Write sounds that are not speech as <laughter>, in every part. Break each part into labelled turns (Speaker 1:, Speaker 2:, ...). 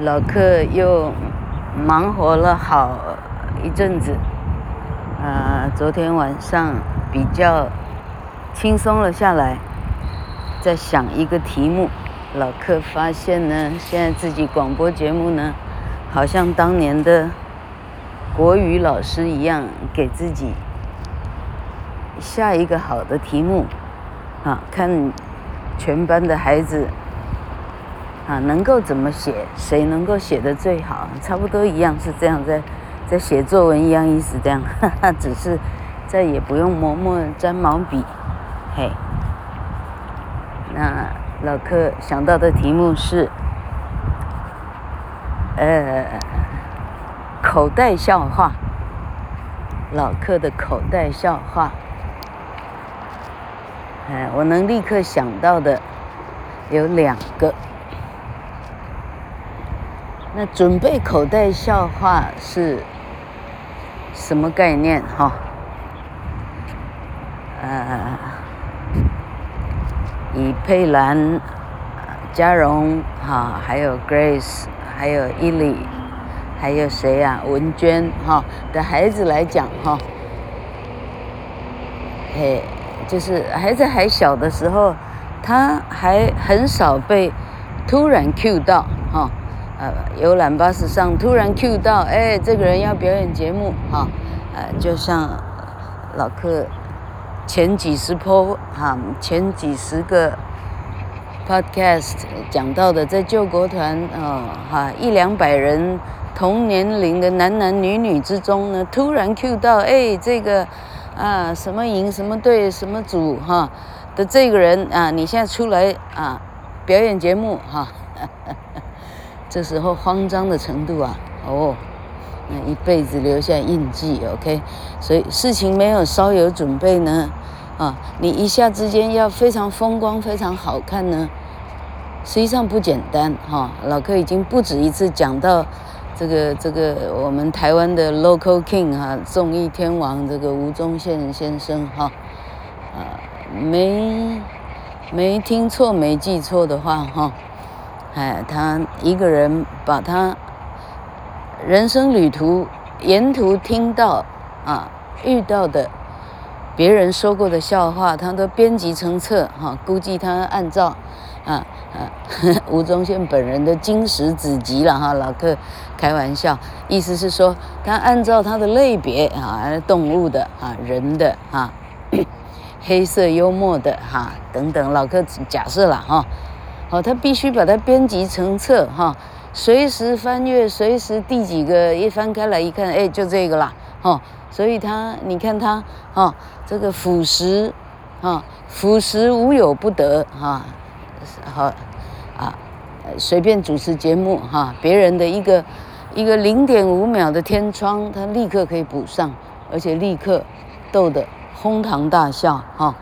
Speaker 1: 老客又忙活了好一阵子，啊，昨天晚上比较轻松了下来，在想一个题目。老客发现呢，现在自己广播节目呢，好像当年的国语老师一样，给自己下一个好的题目，啊，看全班的孩子。啊，能够怎么写？谁能够写得最好？差不多一样是这样，在在写作文一样意思，这样，哈哈，只是再也不用磨墨沾毛笔，嘿。那老柯想到的题目是，呃，口袋笑话。老客的口袋笑话，哎，我能立刻想到的有两个。那准备口袋笑话是什么概念？哈，呃，以佩兰、嘉荣哈，还有 Grace，还有伊利，还有谁呀？文娟哈的孩子来讲哈，嘿，就是孩子还小的时候，他还很少被突然 cue 到。游览巴士上突然 cue 到，哎，这个人要表演节目哈，呃，就像老客前几十波哈，前几十个 podcast 讲到的，在救国团啊哈一两百人同年龄的男男女女之中呢，突然 cue 到，哎，这个啊什么营什么队什么组哈的这个人啊，你现在出来啊表演节目哈。这时候慌张的程度啊，哦，那一辈子留下印记，OK。所以事情没有稍有准备呢，啊，你一下之间要非常风光、非常好看呢，实际上不简单哈。老柯已经不止一次讲到这个这个我们台湾的 local king 哈，综艺天王这个吴宗宪先生哈，啊，没没听错、没记错的话哈。哎，他一个人把他人生旅途沿途听到啊遇到的别人说过的笑话，他都编辑成册哈。估计他按照啊啊 <laughs> 吴宗宪本人的经史子集了哈，老客开玩笑，意思是说他按照他的类别啊，动物的啊，人的啊，<coughs> 黑色幽默的哈等等，老客假设了哈。哦，他必须把它编辑成册哈，随时翻阅，随时第几个一翻开来一看，哎，就这个啦，哈，所以他你看他哈，这个腐蚀，哈，腐蚀无有不得哈，好啊，随便主持节目哈，别人的一个一个零点五秒的天窗，他立刻可以补上，而且立刻逗得哄堂大笑哈。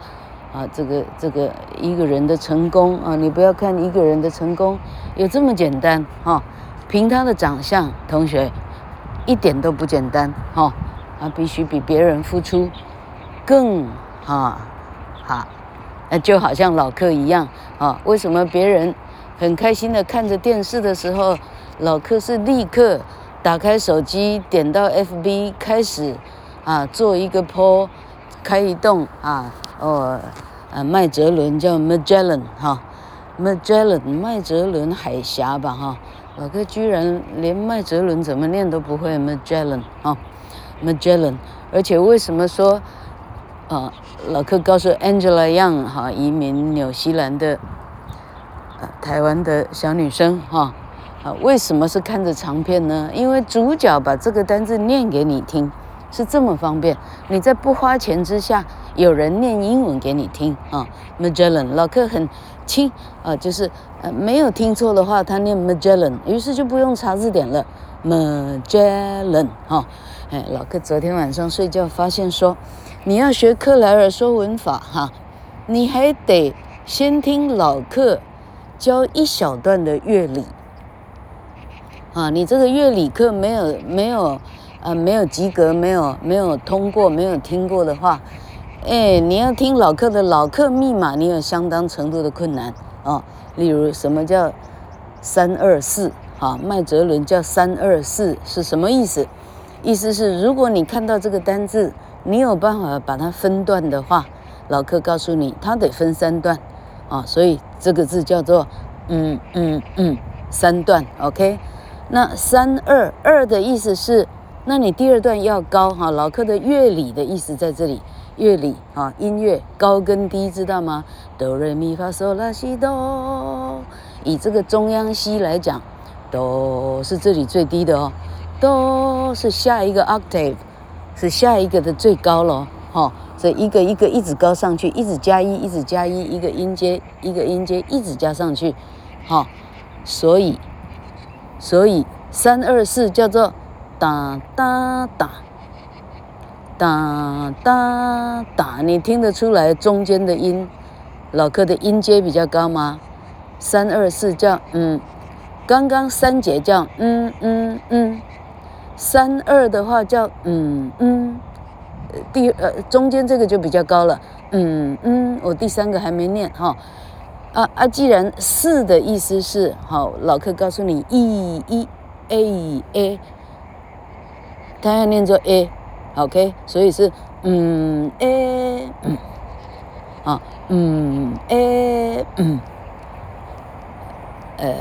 Speaker 1: 啊，这个这个一个人的成功啊，你不要看一个人的成功有这么简单哈，凭他的长相，同学一点都不简单哈，啊，必须比别人付出更哈好，那就好像老客一样啊，为什么别人很开心的看着电视的时候，老客是立刻打开手机点到 FB 开始啊做一个 po 开一动啊。哦，呃，麦哲伦叫 Magellan 哈，Magellan 麦哲伦海峡吧哈，老哥居然连麦哲伦怎么念都不会 Magellan 哈，Magellan，而且为什么说，啊，老客告诉 Angela Young 哈，移民纽西兰的，呃，台湾的小女生哈，啊，为什么是看着长片呢？因为主角把这个单字念给你听。是这么方便，你在不花钱之下，有人念英文给你听啊。Magellan 老客很轻啊，就是呃没有听错的话，他念 Magellan，于是就不用查字典了。Magellan 哈，哎，老客昨天晚上睡觉发现说，你要学克莱尔说文法哈，你还得先听老客教一小段的乐理啊，你这个乐理课没有没有。啊，没有及格，没有没有通过，没有听过的话，哎，你要听老客的老客密码，你有相当程度的困难啊。例如，什么叫三二四？啊，麦哲伦叫三二四是什么意思？意思是如果你看到这个单字，你有办法把它分段的话，老客告诉你，它得分三段啊，所以这个字叫做嗯嗯嗯三段，OK？那三二二的意思是，那你第二段要高哈，老客的乐理的意思在这里。乐理啊，音乐高跟低知道吗？哆来咪发嗦拉西哆。以这个中央西来讲，哆是这里最低的哦，哆是下一个 octave，是下一个的最高咯。哈、哦。这一个一个一直高上去，一直加一，一直加一，一个音阶一个音阶一直加上去，哈、哦，所以所以三二四叫做哒哒哒。哒哒哒，你听得出来中间的音，老柯的音阶比较高吗？三二四叫嗯，刚刚三节叫嗯嗯嗯，三二的话叫嗯嗯，第呃中间这个就比较高了，嗯嗯，我第三个还没念哈，啊啊，既然四的意思是好，老柯告诉你 e e a a，它要念作 a。OK，所以是嗯诶嗯，啊嗯诶嗯，呃，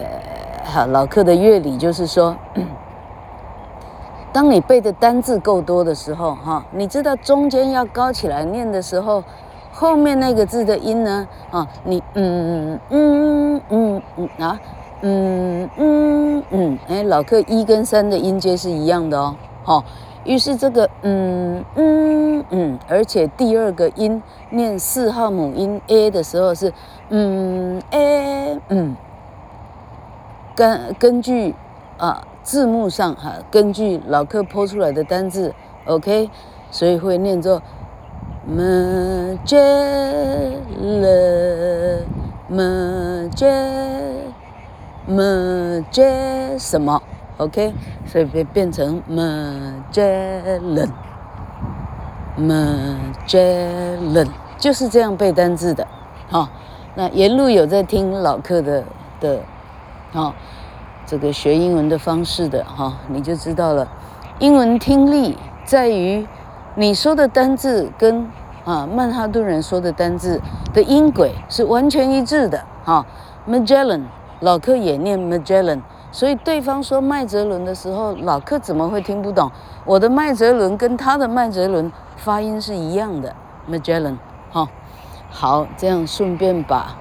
Speaker 1: 好，老客的乐理就是说，当你背的单字够多的时候，哈，你知道中间要高起来念的时候，后面那个字的音呢，啊，你嗯嗯嗯嗯啊，嗯嗯嗯，哎，老客一跟三的音阶是一样的哦，好。于是这个嗯嗯嗯，而且第二个音念四号母音 a 的时候是嗯 a 嗯，根根据啊字幕上哈，根据老客抛出来的单字，OK，所以会念作 m a j e l a m a j e m a j e 什么？？OK，所以变变成 Magellan，Magellan 就是这样背单字的，哈、哦。那沿路有在听老客的的，哈、哦，这个学英文的方式的，哈、哦，你就知道了。英文听力在于你说的单字跟啊曼哈顿人说的单字的音轨是完全一致的，哈、哦。Magellan，老客也念 Magellan。所以对方说麦哲伦的时候，老柯怎么会听不懂？我的麦哲伦跟他的麦哲伦发音是一样的，Magellan，哈，好，这样顺便把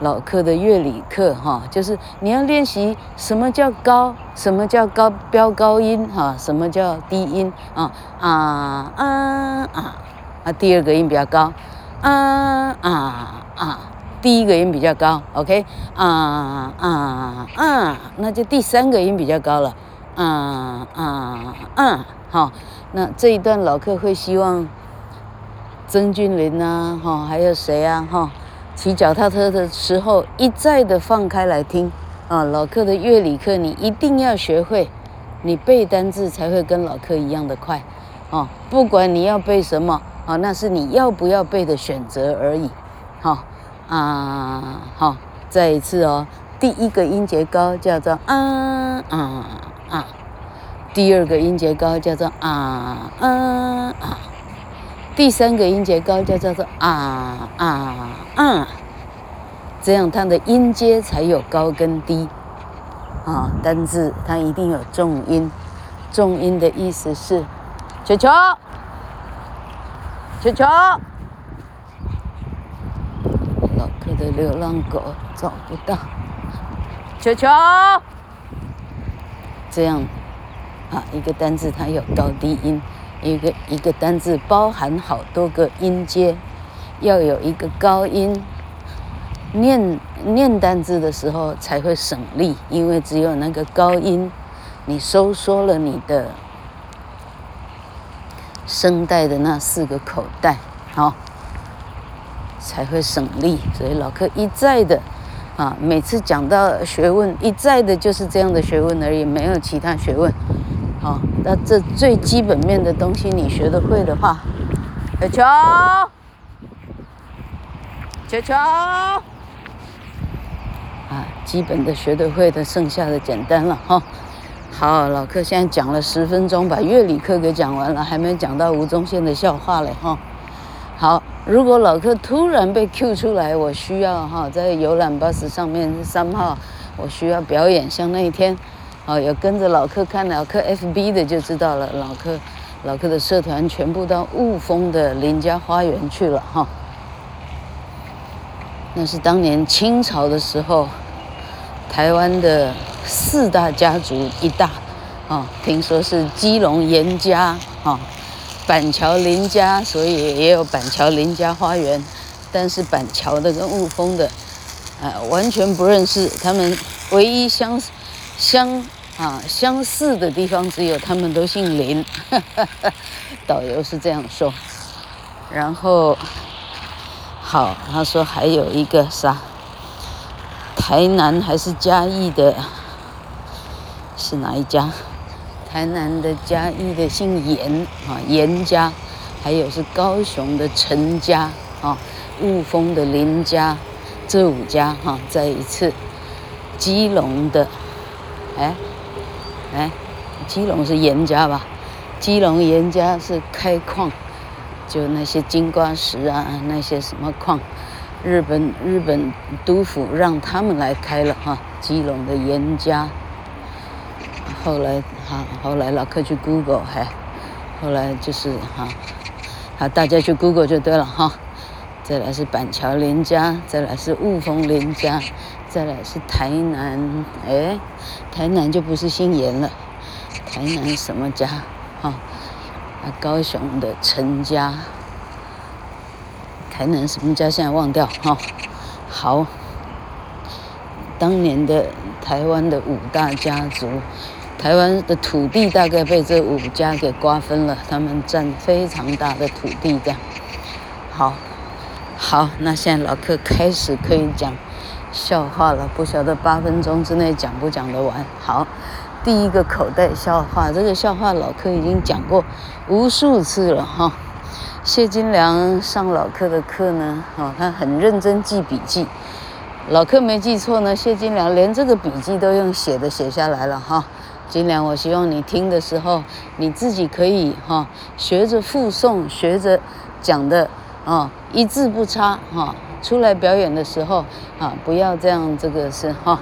Speaker 1: 老柯的乐理课哈，就是你要练习什么叫高，什么叫高飙高音哈，什么叫低音啊啊啊啊啊，第二个音比较高，啊啊啊。第一个音比较高，OK，啊啊啊，那就第三个音比较高了，啊啊啊，好，那这一段老客会希望曾俊林啊，哈，还有谁啊，哈，骑脚踏车的时候一再的放开来听。啊，老客的乐理课你一定要学会，你背单字才会跟老客一样的快，啊，不管你要背什么啊，那是你要不要背的选择而已，好。啊，好，再一次哦。第一个音节高叫做啊啊啊，第二个音节高叫做啊啊啊，第三个音节高叫叫做啊啊啊，这样它的音阶才有高跟低。啊，单字它一定有重音，重音的意思是，球球，球球。的流浪狗找不到，球球，这样啊，一个单字它有高低音，一个一个单字包含好多个音阶，要有一个高音，念念单字的时候才会省力，因为只有那个高音，你收缩了你的声带的那四个口袋，好。才会省力，所以老柯一再的，啊，每次讲到学问，一再的就是这样的学问而已，没有其他学问。好，那这最基本面的东西你学得会的话，球球，球球，啊。基本的学得会的，剩下的简单了哈。好，老客现在讲了十分钟，把乐理课给讲完了，还没讲到吴宗宪的笑话嘞哈。好，如果老客突然被 Q 出来，我需要哈在游览巴士上面三号，我需要表演，像那一天，啊，有跟着老客看老客 FB 的就知道了，老客老客的社团全部到雾峰的林家花园去了哈。那是当年清朝的时候。台湾的四大家族一大，啊，听说是基隆严家，啊，板桥林家，所以也有板桥林家花园。但是板桥的跟雾峰的，呃，完全不认识。他们唯一相相啊相似的地方，只有他们都姓林。<laughs> 导游是这样说。然后，好，他说还有一个啥？台南还是嘉义的？是哪一家？台南的嘉义的姓严啊，严家，还有是高雄的陈家啊，雾峰的林家，这五家哈，再一次，基隆的，哎，哎，基隆是严家吧？基隆严家是开矿，就那些金瓜石啊，那些什么矿。日本日本督府让他们来开了哈，基隆的严家。后来哈，后来老客去 Google 还，后来就是哈，好大家去 Google 就对了哈。再来是板桥林家，再来是雾峰林家，再来是台南，哎，台南就不是姓严了，台南什么家？哈，啊，高雄的陈家。台南什么家现在忘掉哈，好，当年的台湾的五大家族，台湾的土地大概被这五家给瓜分了，他们占非常大的土地这样。好，好，那现在老客开始可以讲笑话了，不晓得八分钟之内讲不讲得完。好，第一个口袋笑话，这个笑话老客已经讲过无数次了哈。谢金良上老客的课呢，哦，他很认真记笔记，老客没记错呢。谢金良连这个笔记都用写的写下来了哈。金良，我希望你听的时候，你自己可以哈学着复诵，学着讲的啊，一字不差哈。出来表演的时候啊，不要这样，这个是哈，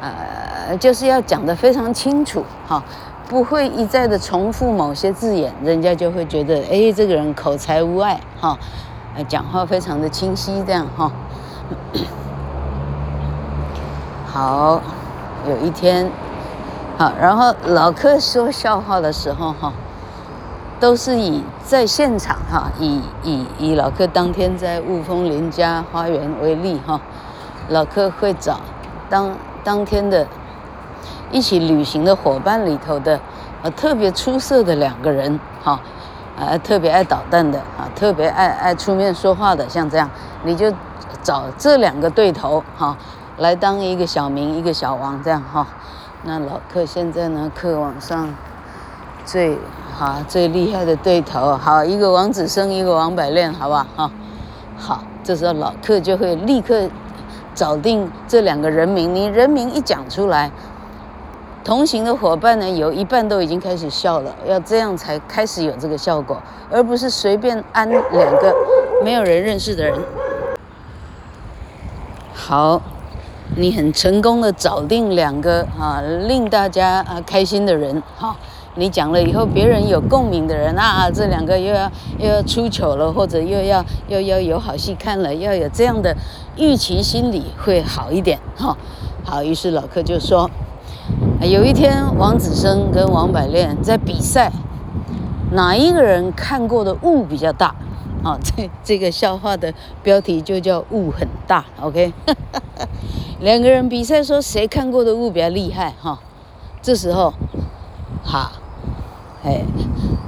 Speaker 1: 呃，就是要讲得非常清楚哈。不会一再的重复某些字眼，人家就会觉得，哎，这个人口才无碍，哈，讲话非常的清晰，这样哈。好，有一天，好，然后老客说笑话的时候，哈，都是以在现场，哈，以以以老客当天在雾峰林家花园为例，哈，老客会找当当天的。一起旅行的伙伴里头的，呃，特别出色的两个人，哈，呃，特别爱捣蛋的，啊，特别爱爱出面说话的，像这样，你就找这两个对头，哈，来当一个小明，一个小王，这样哈。那老客现在呢，课网上最哈最厉害的对头，好，一个王子生，一个王百炼，好不好？哈，好，这时候老客就会立刻找定这两个人名，你人名一讲出来。同行的伙伴呢，有一半都已经开始笑了，要这样才开始有这个效果，而不是随便安两个没有人认识的人。好，你很成功的找定两个啊，令大家啊开心的人。哈，你讲了以后，别人有共鸣的人啊，这两个又要又要出糗了，或者又要又要有好戏看了，要有这样的预期心理会好一点。哈，好，于是老客就说。有一天，王子生跟王百炼在比赛，哪一个人看过的雾比较大？啊，<laughs> 这这个笑话的标题就叫“雾很大”。OK，<laughs> 两个人比赛说谁看过的雾比较厉害？哈，这时候，哈，哎，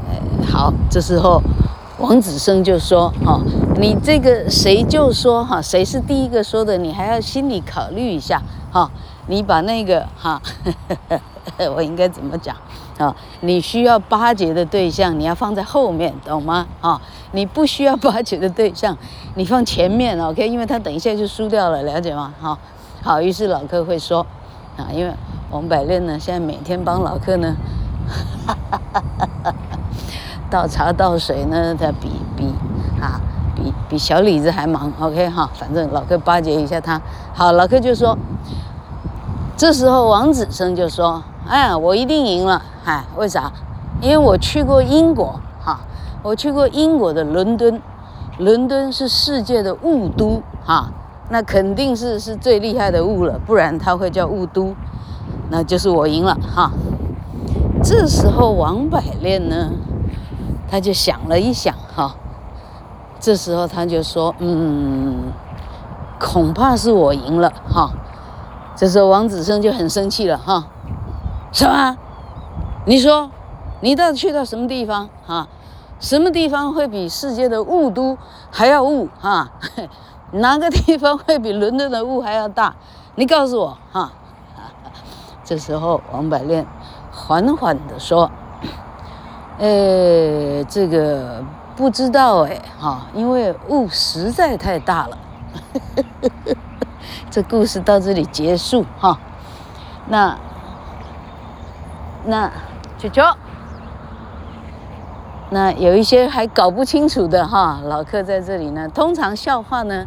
Speaker 1: 哎，好，这时候王子生就说：“哈，你这个谁就说哈，谁是第一个说的，你还要心里考虑一下，哈。”你把那个哈，<laughs> 我应该怎么讲啊？你需要巴结的对象，你要放在后面，懂吗？啊，你不需要巴结的对象，你放前面，OK？因为他等一下就输掉了，了解吗？哈，好，于是老客会说，啊，因为王百炼呢，现在每天帮老客呢，倒茶倒水呢，他比比啊，比比小李子还忙。OK 哈，反正老客巴结一下他。好，老客就说，这时候王子生就说，哎，我一定赢了，哎，为啥？因为我去过英国，哈，我去过英国的伦敦，伦敦是世界的雾都，哈，那肯定是是最厉害的雾了，不然它会叫雾都，那就是我赢了，哈。这时候王百炼呢，他就想了一想，哈，这时候他就说，嗯，恐怕是我赢了，哈。这时候王子生就很生气了，哈，什么？你说？你到底去到什么地方啊？什么地方会比世界的雾都还要雾啊？<laughs> 哪个地方会比伦敦的雾还要大？你告诉我哈。<laughs> 这时候王百炼缓缓地说：“呃，这个不知道哎，哈，因为雾实在太大了。<laughs> ”这故事到这里结束哈。那那球球。那有一些还搞不清楚的哈，老客在这里呢。通常笑话呢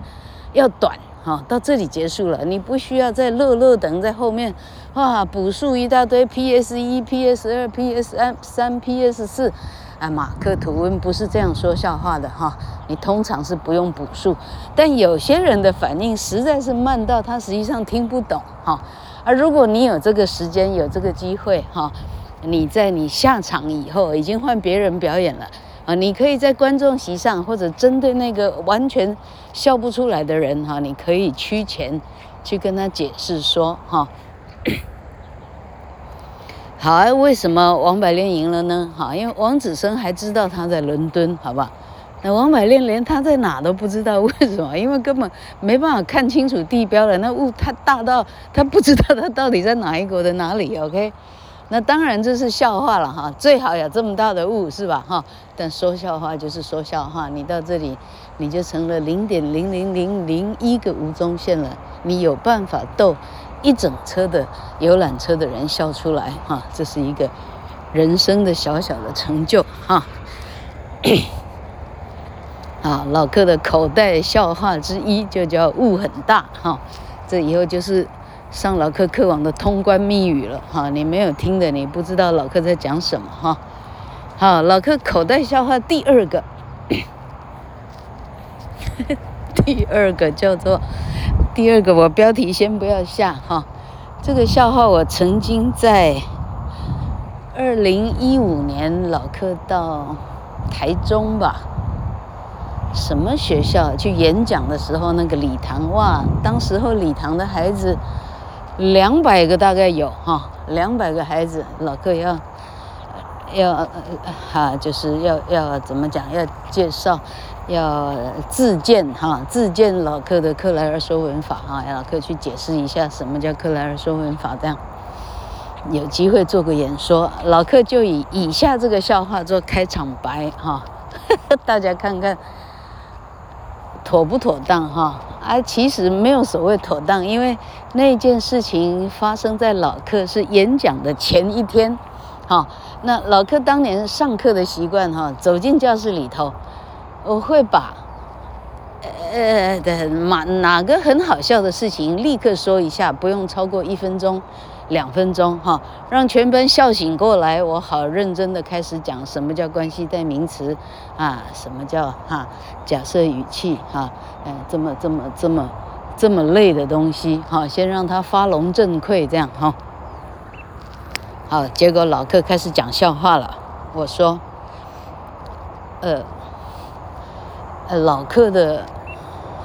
Speaker 1: 要短哈，到这里结束了，你不需要再乐乐等在后面哇补数一大堆 PS 一、PS 二、PS 三、三 PS 四。啊，马克吐温不是这样说笑话的哈，你通常是不用补数，但有些人的反应实在是慢到他实际上听不懂哈。而如果你有这个时间，有这个机会哈。你在你下场以后，已经换别人表演了啊！你可以在观众席上，或者针对那个完全笑不出来的人哈，你可以趋前去跟他解释说哈。<coughs> 好啊，为什么王百炼赢了呢？哈，因为王子生还知道他在伦敦，好吧？那王百炼连他在哪都不知道，为什么？因为根本没办法看清楚地标了，那雾太大到他不知道他到底在哪一国的哪里。OK。那当然这是笑话了哈，最好有这么大的雾是吧哈？但说笑话就是说笑话，你到这里你就成了零点零零零零一个吴宗宪了，你有办法逗一整车的游览车的人笑出来哈，这是一个人生的小小的成就哈。<coughs> 啊，老客的口袋笑话之一就叫雾很大哈，这以后就是。上老客课网的通关密语了哈，你没有听的，你不知道老客在讲什么哈。好，老客口袋笑话第二个，<laughs> 第二个叫做第二个，我标题先不要下哈。这个笑话我曾经在二零一五年老客到台中吧，什么学校去演讲的时候，那个礼堂哇，当时候礼堂的孩子。两百个大概有哈，两百个孩子，老客要要哈，就是要要怎么讲？要介绍，要自荐哈，自荐老客的克莱尔说文法哈，老客去解释一下什么叫克莱尔说文法，这样有机会做个演说，老客就以以下这个笑话做开场白哈，<laughs> 大家看看。妥不妥当哈？啊，其实没有所谓妥当，因为那件事情发生在老客是演讲的前一天，哈。那老客当年上课的习惯哈，走进教室里头，我会把呃的哪哪个很好笑的事情立刻说一下，不用超过一分钟。两分钟哈，让全班笑醒过来，我好认真的开始讲什么叫关系代名词啊，什么叫哈假设语气哈，嗯，这么这么这么这么累的东西哈，先让他发聋振聩这样哈。好，结果老客开始讲笑话了。我说，呃，呃老客的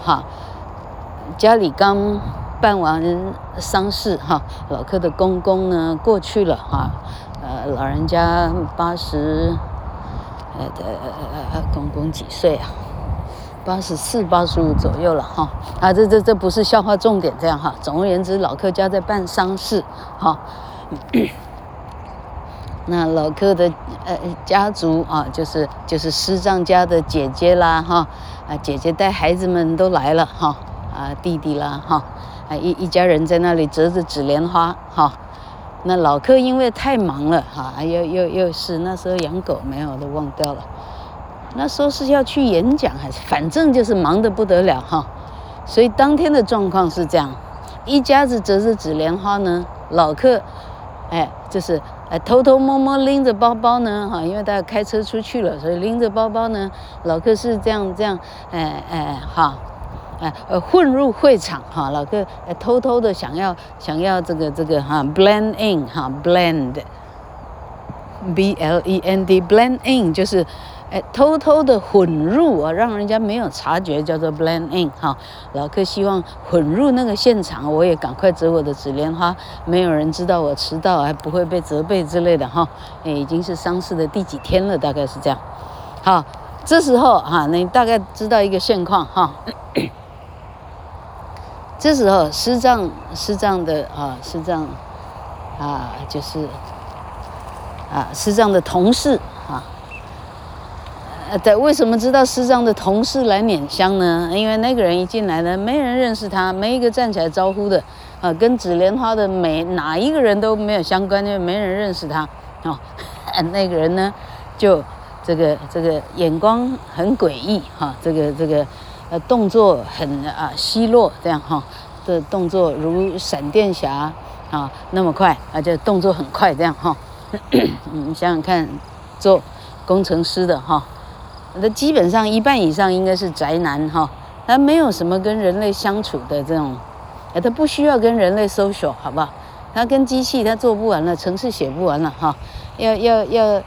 Speaker 1: 哈家里刚。办完丧事哈，老客的公公呢过去了哈，呃，老人家八十，呃呃公公几岁啊？八十四、八十五左右了哈。啊，这这这不是笑话重点，这样哈。总而言之，老客家在办丧事哈。<coughs> 那老客的呃家族啊，就是就是师丈家的姐姐啦哈，啊姐姐带孩子们都来了哈，啊弟弟啦哈。啊一一家人在那里折着纸莲花哈。那老客因为太忙了哈，又又又是那时候养狗没有，都忘掉了。那时候是要去演讲还是反正就是忙得不得了哈。所以当天的状况是这样，一家子折着纸莲花呢，老客哎就是哎偷偷摸摸拎着包包呢哈，因为大家开车出去了，所以拎着包包呢，老客是这样这样哎哎哈。呃，混入会场哈，老哥呃偷偷的想要想要这个这个哈，blend in 哈，blend，b l e n d blend in 就是，哎，偷偷的混入啊，让人家没有察觉，叫做 blend in 哈。老哥希望混入那个现场，我也赶快折我的纸莲花，没有人知道我迟到，还不会被责备之类的哈。哎，已经是丧事的第几天了，大概是这样。好，这时候哈，你大概知道一个现况哈。这时候，师丈师丈的啊，师丈啊，就是啊，师丈的同事啊，呃，对，为什么知道师丈的同事来拈香呢？因为那个人一进来呢，没人认识他，没一个站起来招呼的啊，跟紫莲花的每哪一个人都没有相关，因为没人认识他啊。<laughs> 那个人呢，就这个这个眼光很诡异哈，这个这个。呃，动作很啊稀落，这样哈的动作如闪电侠啊那么快，而且动作很快，这样哈。你 <clears throat> 想想看，做工程师的哈，那基本上一半以上应该是宅男哈，他没有什么跟人类相处的这种，他不需要跟人类 social，好不好？他跟机器他做不完了，程式写不完了哈，要要要。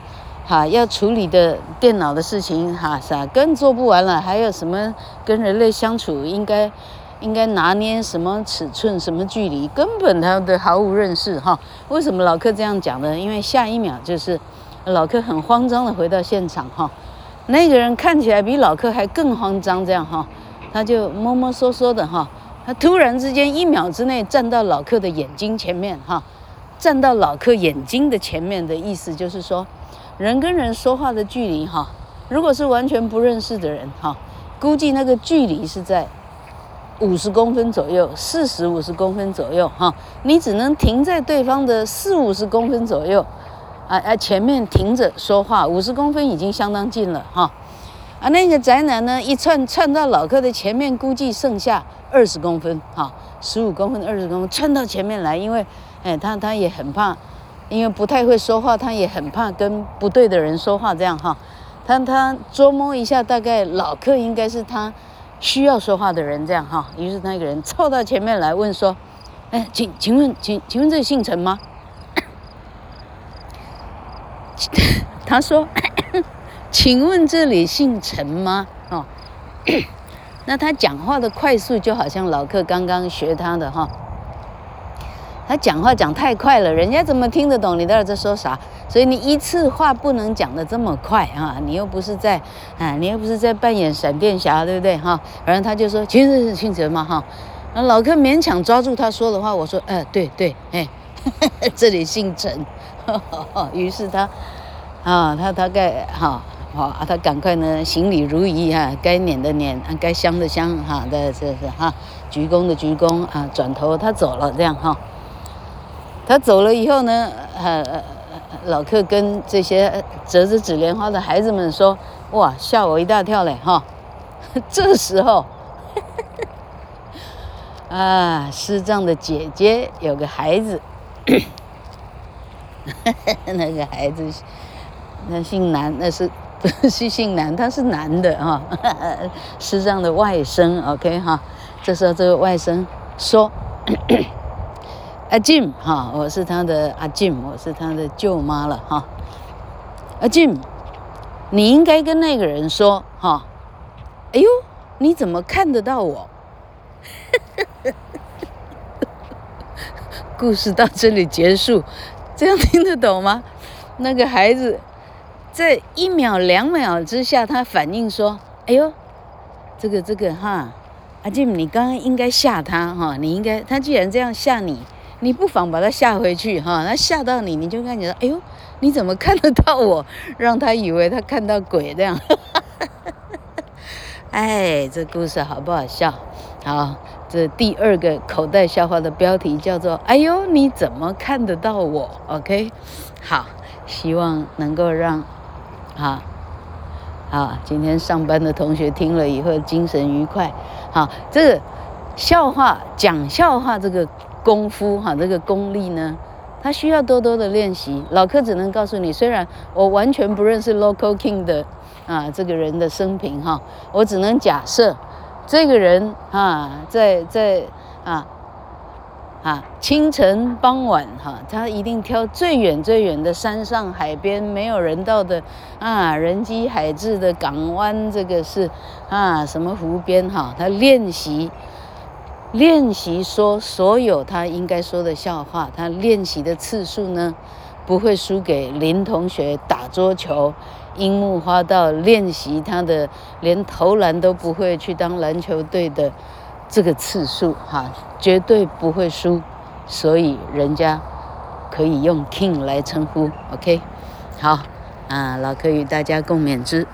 Speaker 1: 哈，要处理的电脑的事情哈，啥更做不完了，还有什么跟人类相处应该应该拿捏什么尺寸、什么距离，根本他都毫无认识哈。为什么老克这样讲呢？因为下一秒就是老克很慌张的回到现场哈，那个人看起来比老克还更慌张，这样哈，他就摸摸索索的哈，他突然之间一秒之内站到老克的眼睛前面哈，站到老克眼睛的前面的意思就是说。人跟人说话的距离哈，如果是完全不认识的人哈，估计那个距离是在五十公分左右，四十五十公分左右哈，你只能停在对方的四五十公分左右，啊啊前面停着说话，五十公分已经相当近了哈，啊那个宅男呢一窜窜到老客的前面，估计剩下二十公分哈，十五公分二十公分窜到前面来，因为哎他他也很怕。因为不太会说话，他也很怕跟不对的人说话，这样哈。他他琢磨一下，大概老客应该是他需要说话的人，这样哈。于是那个人凑到前面来问说：“哎，请请问，请请问这姓陈吗？” <coughs> 他说：“请问这里姓陈吗？”哦，<coughs> 那他讲话的快速就好像老客刚刚学他的哈。他讲话讲太快了，人家怎么听得懂你到底在说啥？所以你一次话不能讲得这么快啊！你又不是在啊，你又不是在扮演闪电侠，对不对哈？然后他就说：“其实是姓陈嘛哈。”那老克勉强抓住他说的话，我说：“呃，对对，哎，这里姓陈。”于是他啊，他大概哈好啊，他赶快呢行礼如仪哈，该撵的撵，该香的香哈的这是哈，鞠躬的鞠躬啊，转头他走了这样哈。他走了以后呢，呃，老克跟这些折着纸莲花的孩子们说：“哇，吓我一大跳嘞，哈！” <laughs> 这时候，<laughs> 啊，师丈的姐姐有个孩子，<coughs> 那个孩子，那姓南，那是不 <laughs> 是姓南？他是男的哈，师丈的外甥，OK 哈。这时候这个外甥说。阿金哈，我是他的阿金，我是他的舅妈了哈。阿金，你应该跟那个人说哈。哎呦，你怎么看得到我？<laughs> 故事到这里结束，这样听得懂吗？那个孩子在一秒两秒之下，他反应说：“哎呦，这个这个哈，阿金，你刚刚应该吓他哈，你应该，他既然这样吓你。”你不妨把他吓回去哈，他吓到你，你就看见哎呦，你怎么看得到我？<laughs> 让他以为他看到鬼这样。<laughs> 哎，这故事好不好笑？好，这第二个口袋笑话的标题叫做“哎呦，你怎么看得到我？”OK，好，希望能够让，啊，啊，今天上班的同学听了以后精神愉快。好，这个笑话讲笑话这个功夫哈，这个功力呢，他需要多多的练习。老柯只能告诉你，虽然我完全不认识 Local King 的啊这个人的生平哈，我只能假设。这个人啊，在在啊啊清晨傍晚哈，他一定挑最远最远的山上海边没有人到的啊人迹海至的港湾，这个是啊什么湖边哈，他练习练习说所有他应该说的笑话，他练习的次数呢，不会输给林同学打桌球。樱木花道练习他的连投篮都不会去当篮球队的这个次数哈，绝对不会输，所以人家可以用 King 来称呼，OK，好啊，老柯与大家共勉之。